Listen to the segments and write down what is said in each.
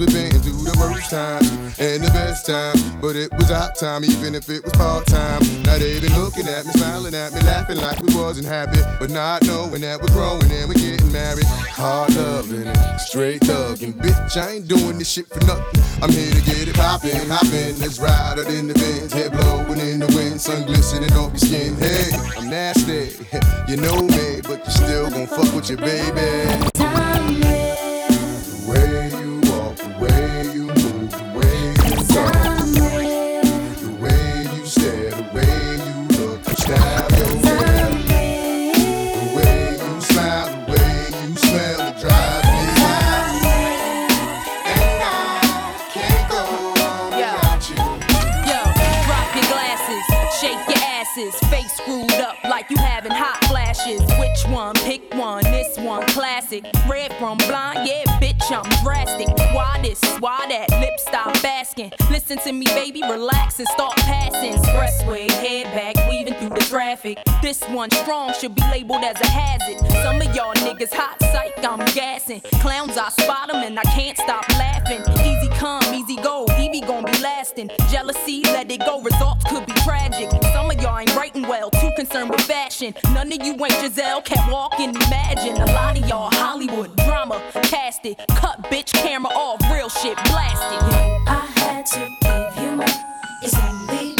we've been through the worst times and the best times, but it was our time, even if it was part time. Now they've been looking at me, smiling at me, laughing like we wasn't happy, but not knowing that we're growing and we're getting married. Hard loving and straight thugging, bitch. I ain't doing this shit for nothing. I'm here to get it poppin', hoppin'. Let's ride out in the Benz, head blowing in the wind, sun glistening on your skin. Hey, I'm nasty, you know me, but you still gon' fuck with your baby. Cause I'm real. Asses, face screwed up like you having hot flashes. Which one? One. Classic. Red from blind, yeah, bitch, I'm drastic. Why this? Why that? Lip stop asking. Listen to me, baby, relax and start passing. Expressway, head back, weaving through the traffic. This one strong should be labeled as a hazard. Some of y'all niggas hot psych, I'm gassing. Clowns, I spot them and I can't stop laughing. Easy come, easy go, Evie gon' be lasting. Jealousy, let it go, results could be tragic. Some of y'all ain't writing well, too concerned with fashion. None of you ain't Giselle, can't walk and imagine. A lot of y'all Hollywood drama, cast it. Cut bitch camera off, real shit blasted. I had to give you more. It's only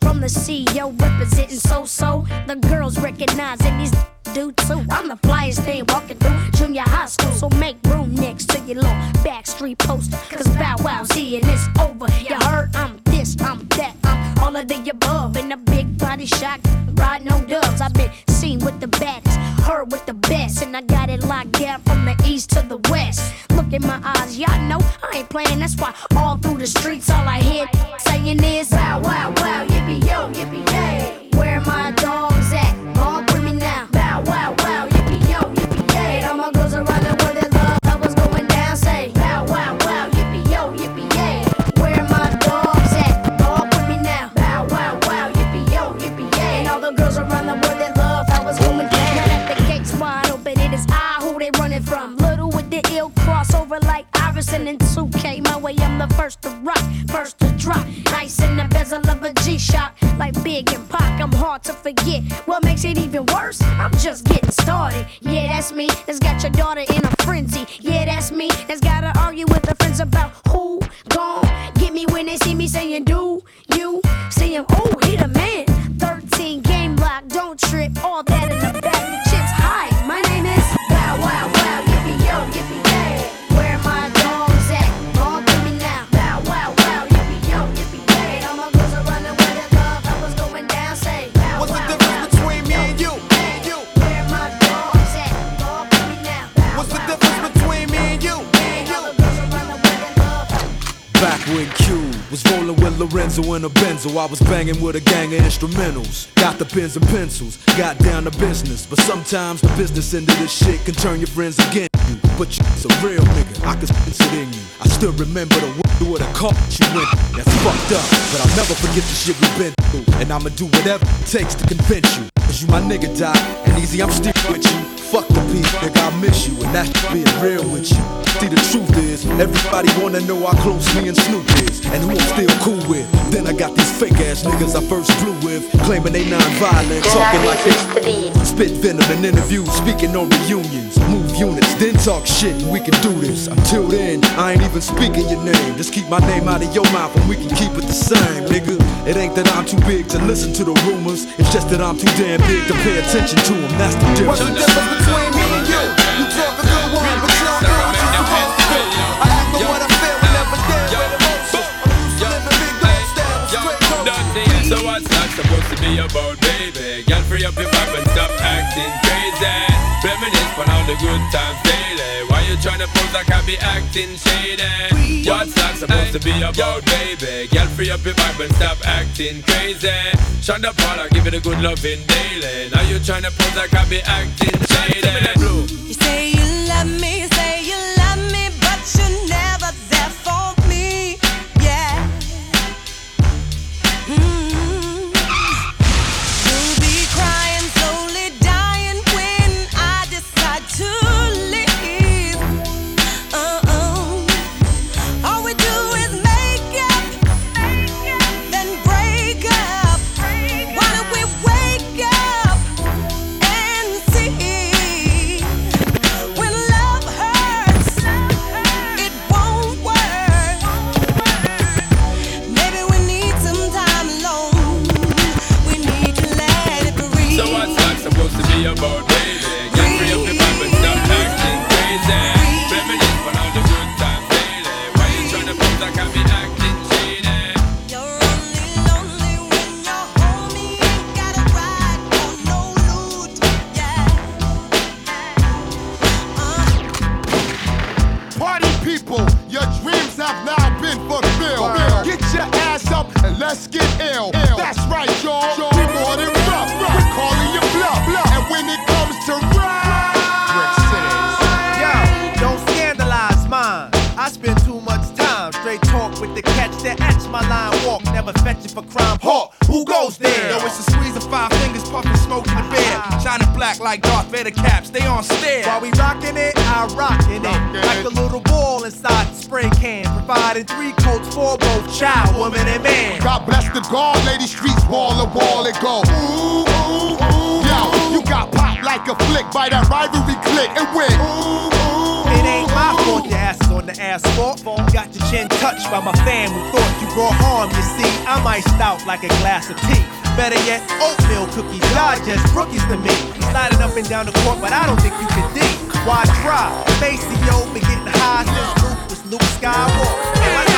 From the CEO representing so so. The girls recognizing these do too. I'm the flyest thing walking through junior high school. So make room next to your little backstreet poster. Cause Bow Wow's here and it's over. You heard I'm this, I'm that, I'm all of the above. In a big body shot, riding on dubs. I've been seen with the baddest, heard with the best. And I got it locked down from the east to the west. Look in my eyes, y'all know I ain't playing. That's why all through the streets, all I hear saying is instrumentals. Got the pens and pencils, got down to business. But sometimes the business end of this shit can turn your friends against you. But you's a real nigga, I can sense it in you. I still remember the way with a caught you went. That's fucked up, but I'll never forget the shit we've been through. And I'ma do whatever it takes to convince you. Cause you my nigga, die, and Eazy, I'm still with you. Fuck the beat, nigga, I miss you, and that's being real with you. See, the truth is, everybody wanna know how close me and Snoop is, and who I'm still cool with. Then I got these fake ass niggas I first flew with, claiming they non-violent, talking like they spit venom in interviews, speaking on reunions, move units, then talk shit, and we can do this. Until then, I ain't even speaking your name. Just keep my name out of your mouth, and we can keep it the same, nigga. It ain't that I'm too big to listen to the rumors, it's just that I'm too damn big to pay attention to them. That's the difference. What's the difference between me and you? You talk a good one, but you don't know what you're supposed to do. I act on what I feel and never dare with emotion. I'm used to living big dog style, straight coast. So what's that supposed to be about, baby? Girl, free up your vibe and stop acting crazy. Reminisce on all the good times daily. Why you tryna pose like I be acting shady? What's that supposed to be about, baby? Girl, free up your vibe and stop acting crazy. Shonda Paula, give it a good loving daily. Now you tryna pose like I be acting shady. You say you love me, touched by my fam who thought you brought harm. You see, I'm iced out like a glass of tea. Better yet, oatmeal cookies, y'all just rookies to me. Sliding up and down the court, but I don't think you can D. Why try? Maceo been getting high since Luke was Luke Skywalker.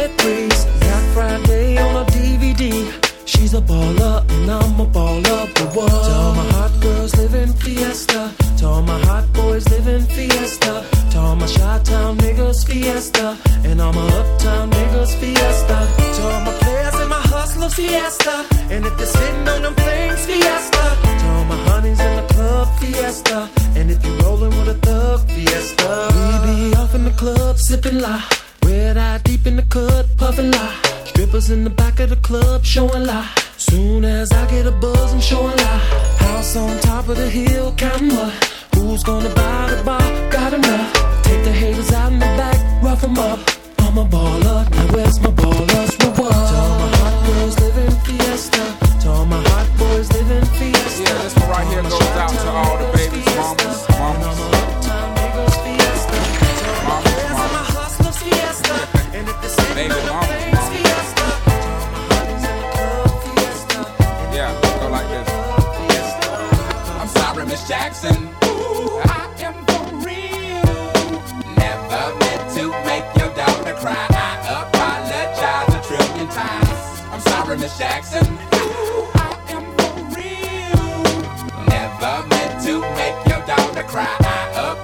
Said freeze. Friday on a DVD. She's a baller, and I'm a baller, but what? To all my hot girls living fiesta. To all my hot boys living fiesta. To all my Chi-Town niggas fiesta. And all my uptown niggas fiesta. To all my players and my hustlers fiesta. And if they're sitting on them things fiesta. To all my honeys in the club fiesta. And if you're rolling with a thug fiesta. We be off in the club sipping la. Cut, puffin' lie. Strippers in the back of the club showing lie. Soon as I get a buzz, I'm showing lie. House on top of the hill, counting what? Who's gonna buy the bar? Got enough. Take the haters out in the back, rough 'em up. I'm a baller, now where's my ballers?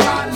I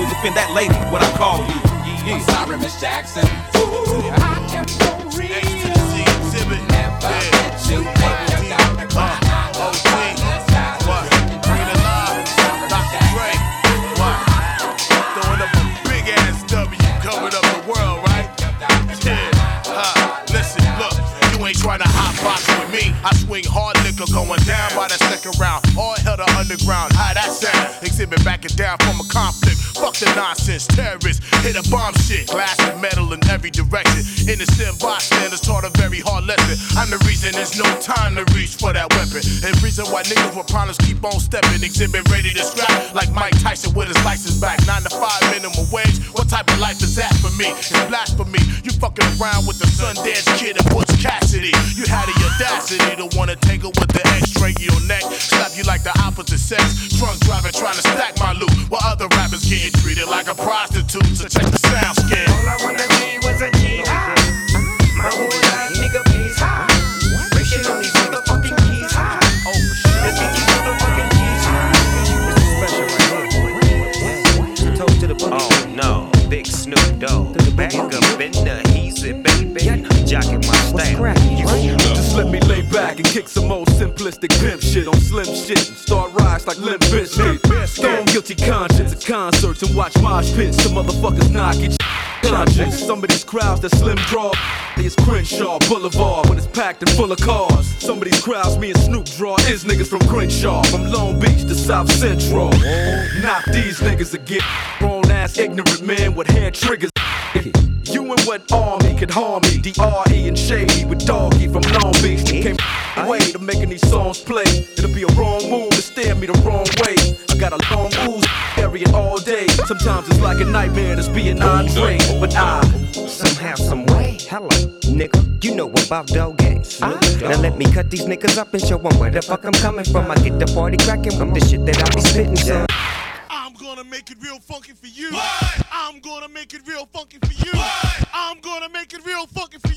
you defend that lady when I call you. Yeah, I'm sorry, Miss Jackson. Ooh, I am for real. Never meant to make your daughter cry. I apologize a trillion. Sorry, Miss Jackson. Throwing up a big ass W, covered up the world, right? Yeah. Huh. Listen, look, you ain't trying to hot box with me. I swing hard going down by the second round. All hell to underground. How that sound? Xzibit backing down from a conflict. Fuck the nonsense. Terrorists hit a bomb shit. Glass and metal in every direction. Innocent bystanders taught a very hard lesson. I'm the reason there's no time to reach for that weapon. And reason why niggas with problems keep on stepping. Xzibit ready to scrap like Mike Tyson with his license back. Nine to five minimum wage. What type of life is that for me? It's blasphemy. You fucking around with the Sundance Kid and Butch Cassidy. You had the audacity to wanna take her with the X-ray in your neck. Slap you like the opposite sex. Drunk driving trying to stack my loot. While other rappers getting treated like a prostitute. So check the ballistic pimp shit on slim shit. Start rise like Limp Bizkit. Stone guilty conscience at concerts and watch mosh pits. Some motherfuckers knock it. Conscious. Some of these crowds that slim draw. It's Crenshaw Boulevard when it's packed and full of cars. Some of these crowds me and Snoop draw is niggas from Crenshaw, from Long Beach to South Central. Knock these niggas again. Grown ass ignorant man with hair triggers. You and what army could harm me? DRE and Shady with Doggy from Long Beach. They came way to making these songs play. It'll be a wrong move to stare me the wrong way. I got a long ooze, carry it all day. Sometimes it's like a nightmare that's being Andre, but I somehow, some way. Hello, nigga, you know about Doggy. I, now let me cut these niggas up and show them where the fuck I'm coming from. I get the party cracking with the shit that I be spitting, son. I'm gonna make it real funky for you. What? I'm gonna make it real funky for you. What? I'm gonna make it real fucking.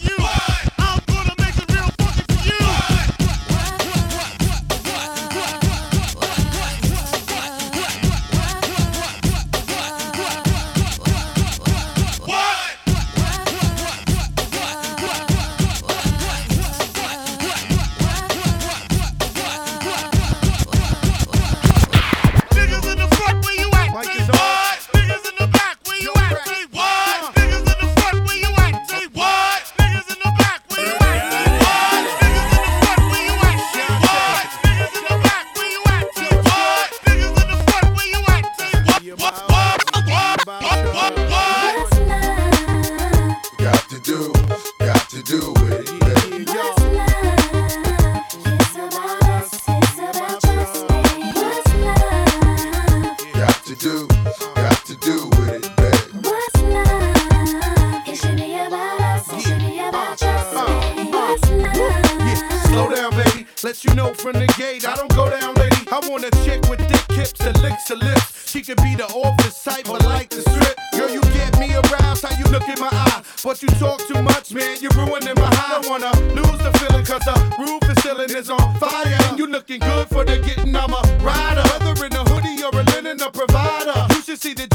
provider. You should see the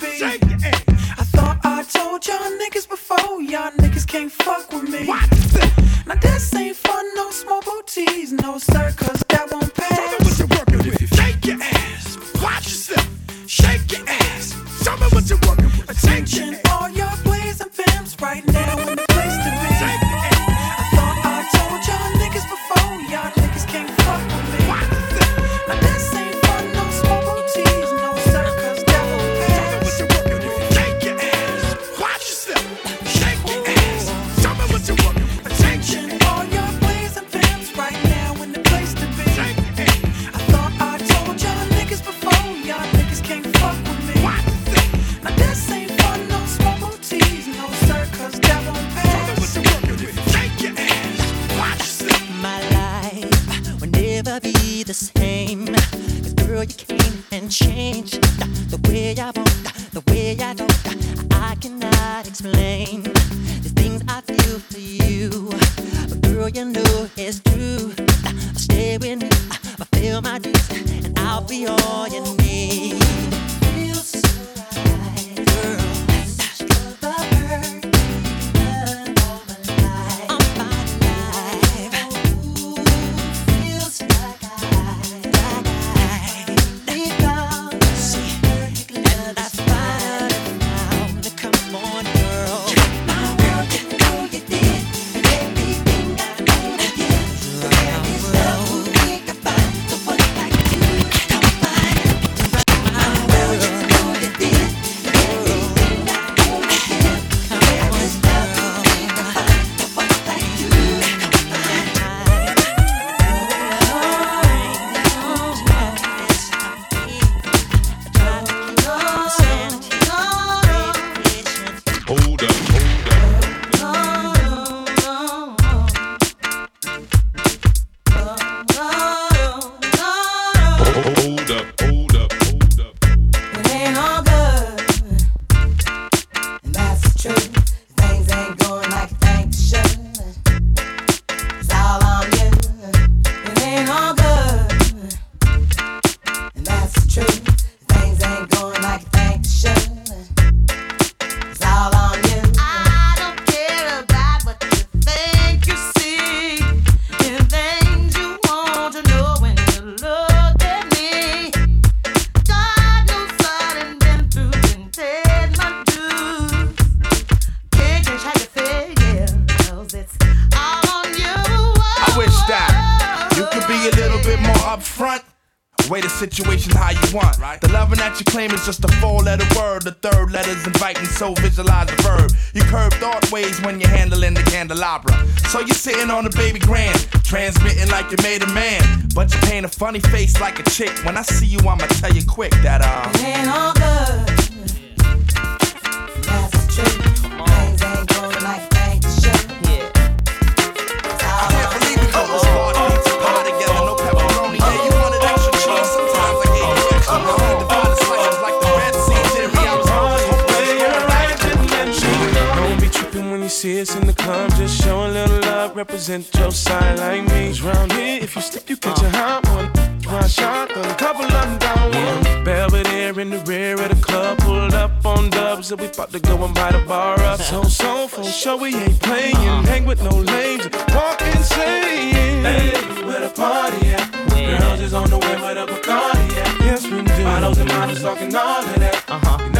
be. I thought I told y'all niggas before, y'all niggas can't fuck with me. Now this ain't fun, no small booties, no circus. Way the situation's how you want. Right. The loving that you claim is just a four letter word. The third letter's inviting, so visualize the verb. You curve thought ways when you're handling the candelabra. So you're sitting on a baby grand, transmitting like you made a man. But you paint a funny face like a chick. When I see you, I'ma tell you quick that, um. It ain't all good. That's the truth. Things ain't going like see us in the club, just showing little love. Represent your side like me. Cause round here, if you slip, you catch a hot one. One shot, a couple of them down one. Belvedere in the rear of the club, pulled up on dubs, and we about to go and buy the bar up. So, so for sure we ain't playing. Uh-huh. Hang with no lames, walk insane. Hey, where the party at? Girls is on the way but a Bacardi at. Yes, we do. Bottles and models talking all of that. Uh huh.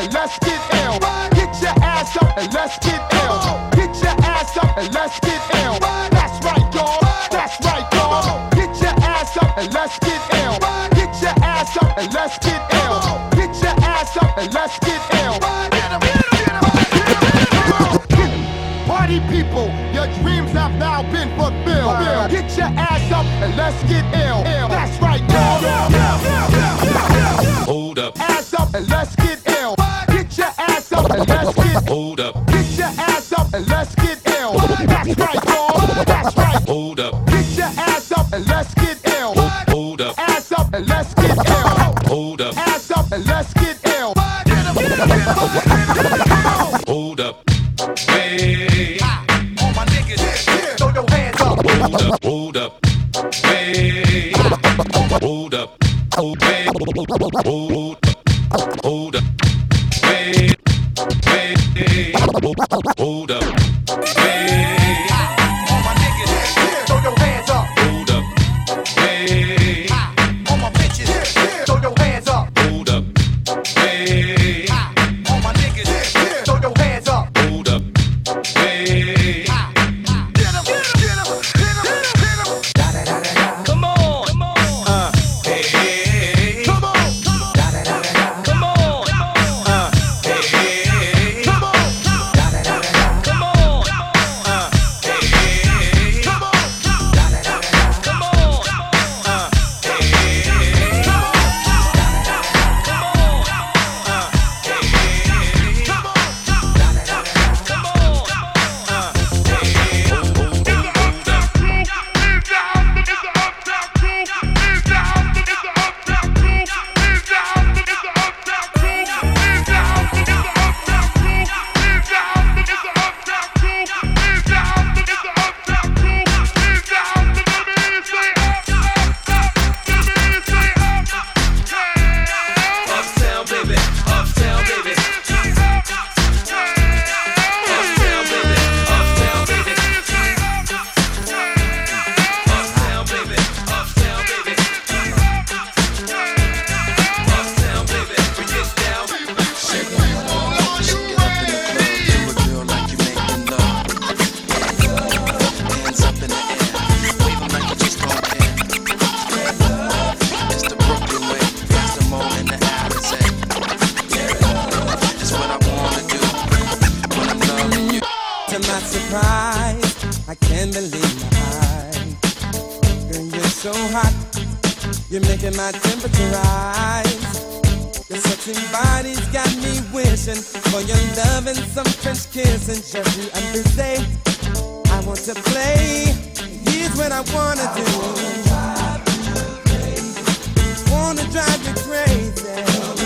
and let's get ill. Get your ass up and let's get ill. Get your ass up and let's get ill. That's right, y'all. That's right, y'all. Get your ass up and let's get ill. Get your ass up and let's get ill. Get your ass up and let's get ill. Party people, your dreams have now been fulfilled. Get your ass up and let's get ill. Hold up. Get your ass up and let's get ill. That's right, y'all. That's right. Hold up. Get your ass up and let's get ill. Hold up. Ass up and let's get ill. Hold up. Ass up and let's get ill. Hold up. Up. Hold up. Hold up. Hold up. Hold up. Hold up. Hold up. Hold up. to my surprise, I can't believe my eyes. Girl, you're so hot, you're making my temperature rise. Your sexy body's got me wishing for your love and some French kissing. Just the other day, I want to play. Here's what I wanna do. Wanna drive you crazy. Wanna drive you crazy.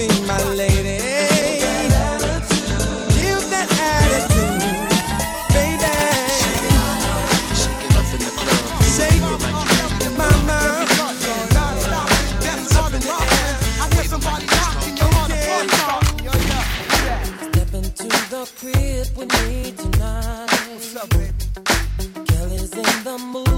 leaving, my lady. Give that attitude, baby. Shake it Step into the crib with me tonight. What's up, baby? Kelly's in the mood.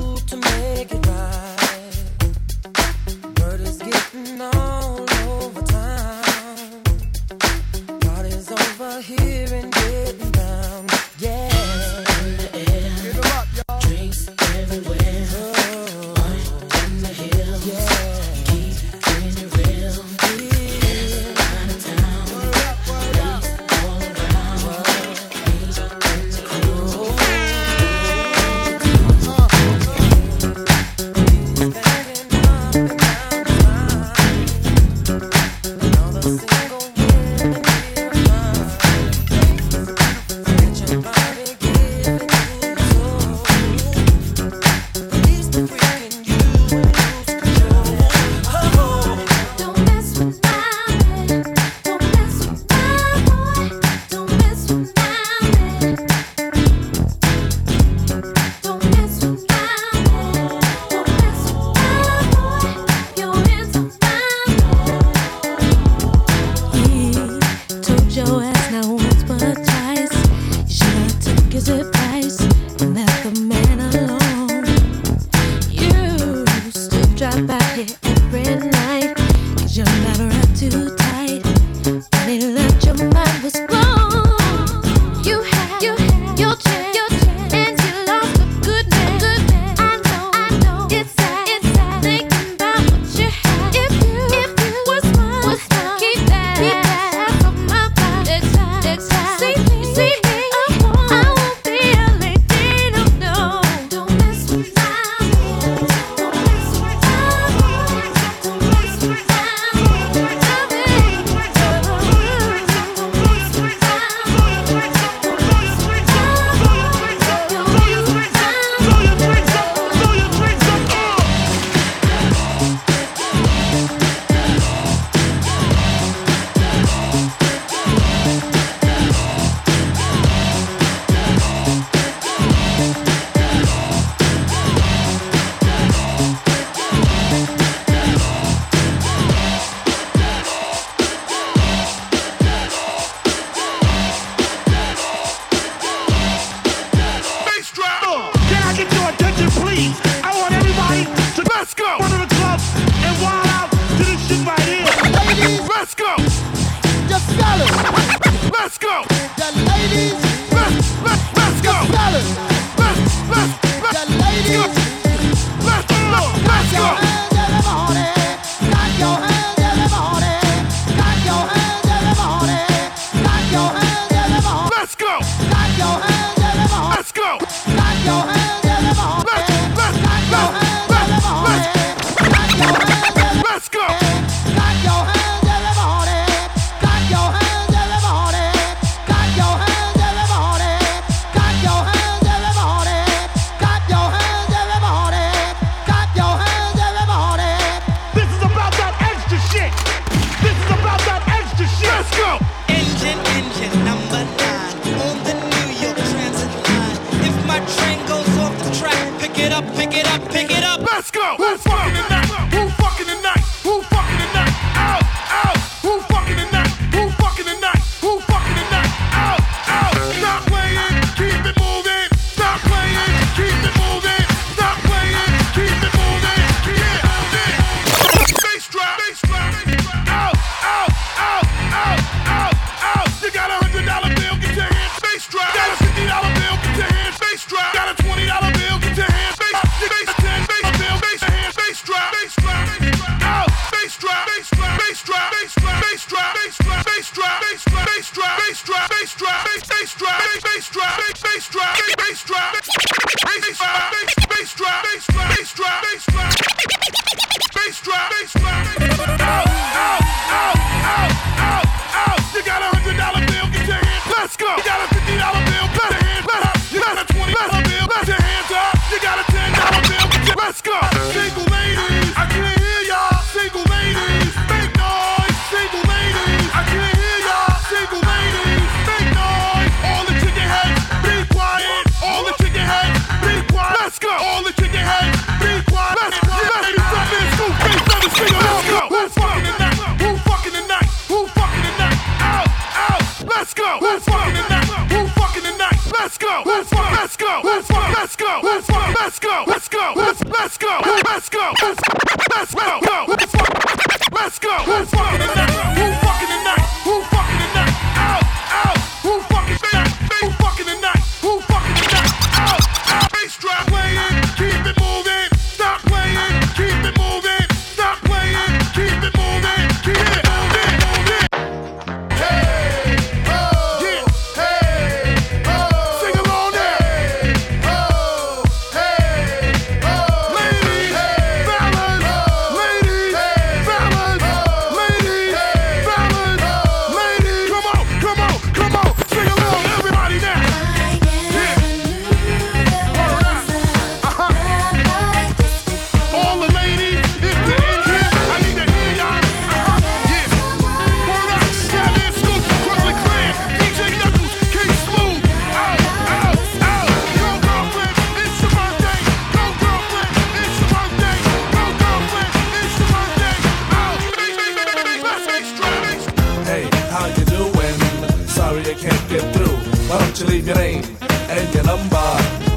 they can't get through. Why don't you leave your name and your number,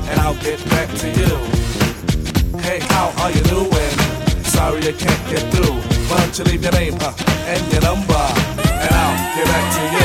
and I'll get back to you. Hey, how are you doing? Sorry you can't get through. Why don't you leave your name huh, and your number, and I'll get back to you.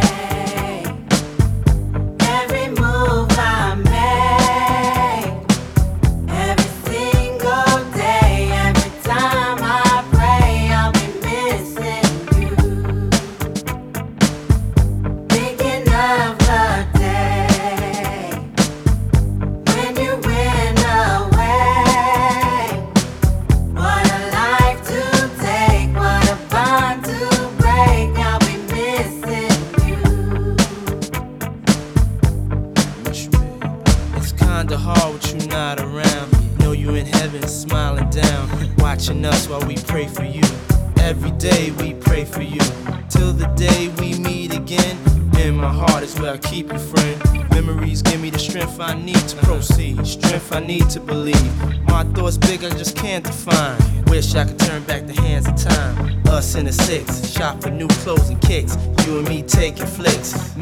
I need to believe. My thoughts big, I just can't define. Wish I could turn back the hands of time. Us in the six, shop for new clothes and kicks. You and me taking flicks,